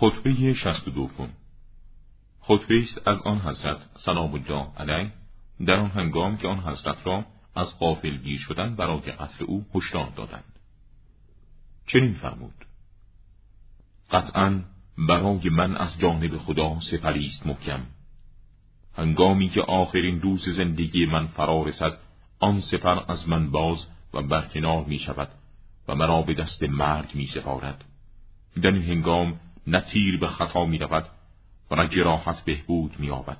خطبه شست دوم. خطبه است از آن حضرت سلام الله علیه در آن هنگام که آن حضرت را از قافل گیر شدن برای قتل او هشدار دادند. چنین فرمود. قطعا برای من از جانب خدا سپری است محکم. هنگامی که آخرین روز زندگی من فرا رسد آن سپر از من باز و برکنار می شود و مرا به دست مرگ می سپارد در این هنگام نه تیر به خطا می رود و نه جراحت بهبود می آبد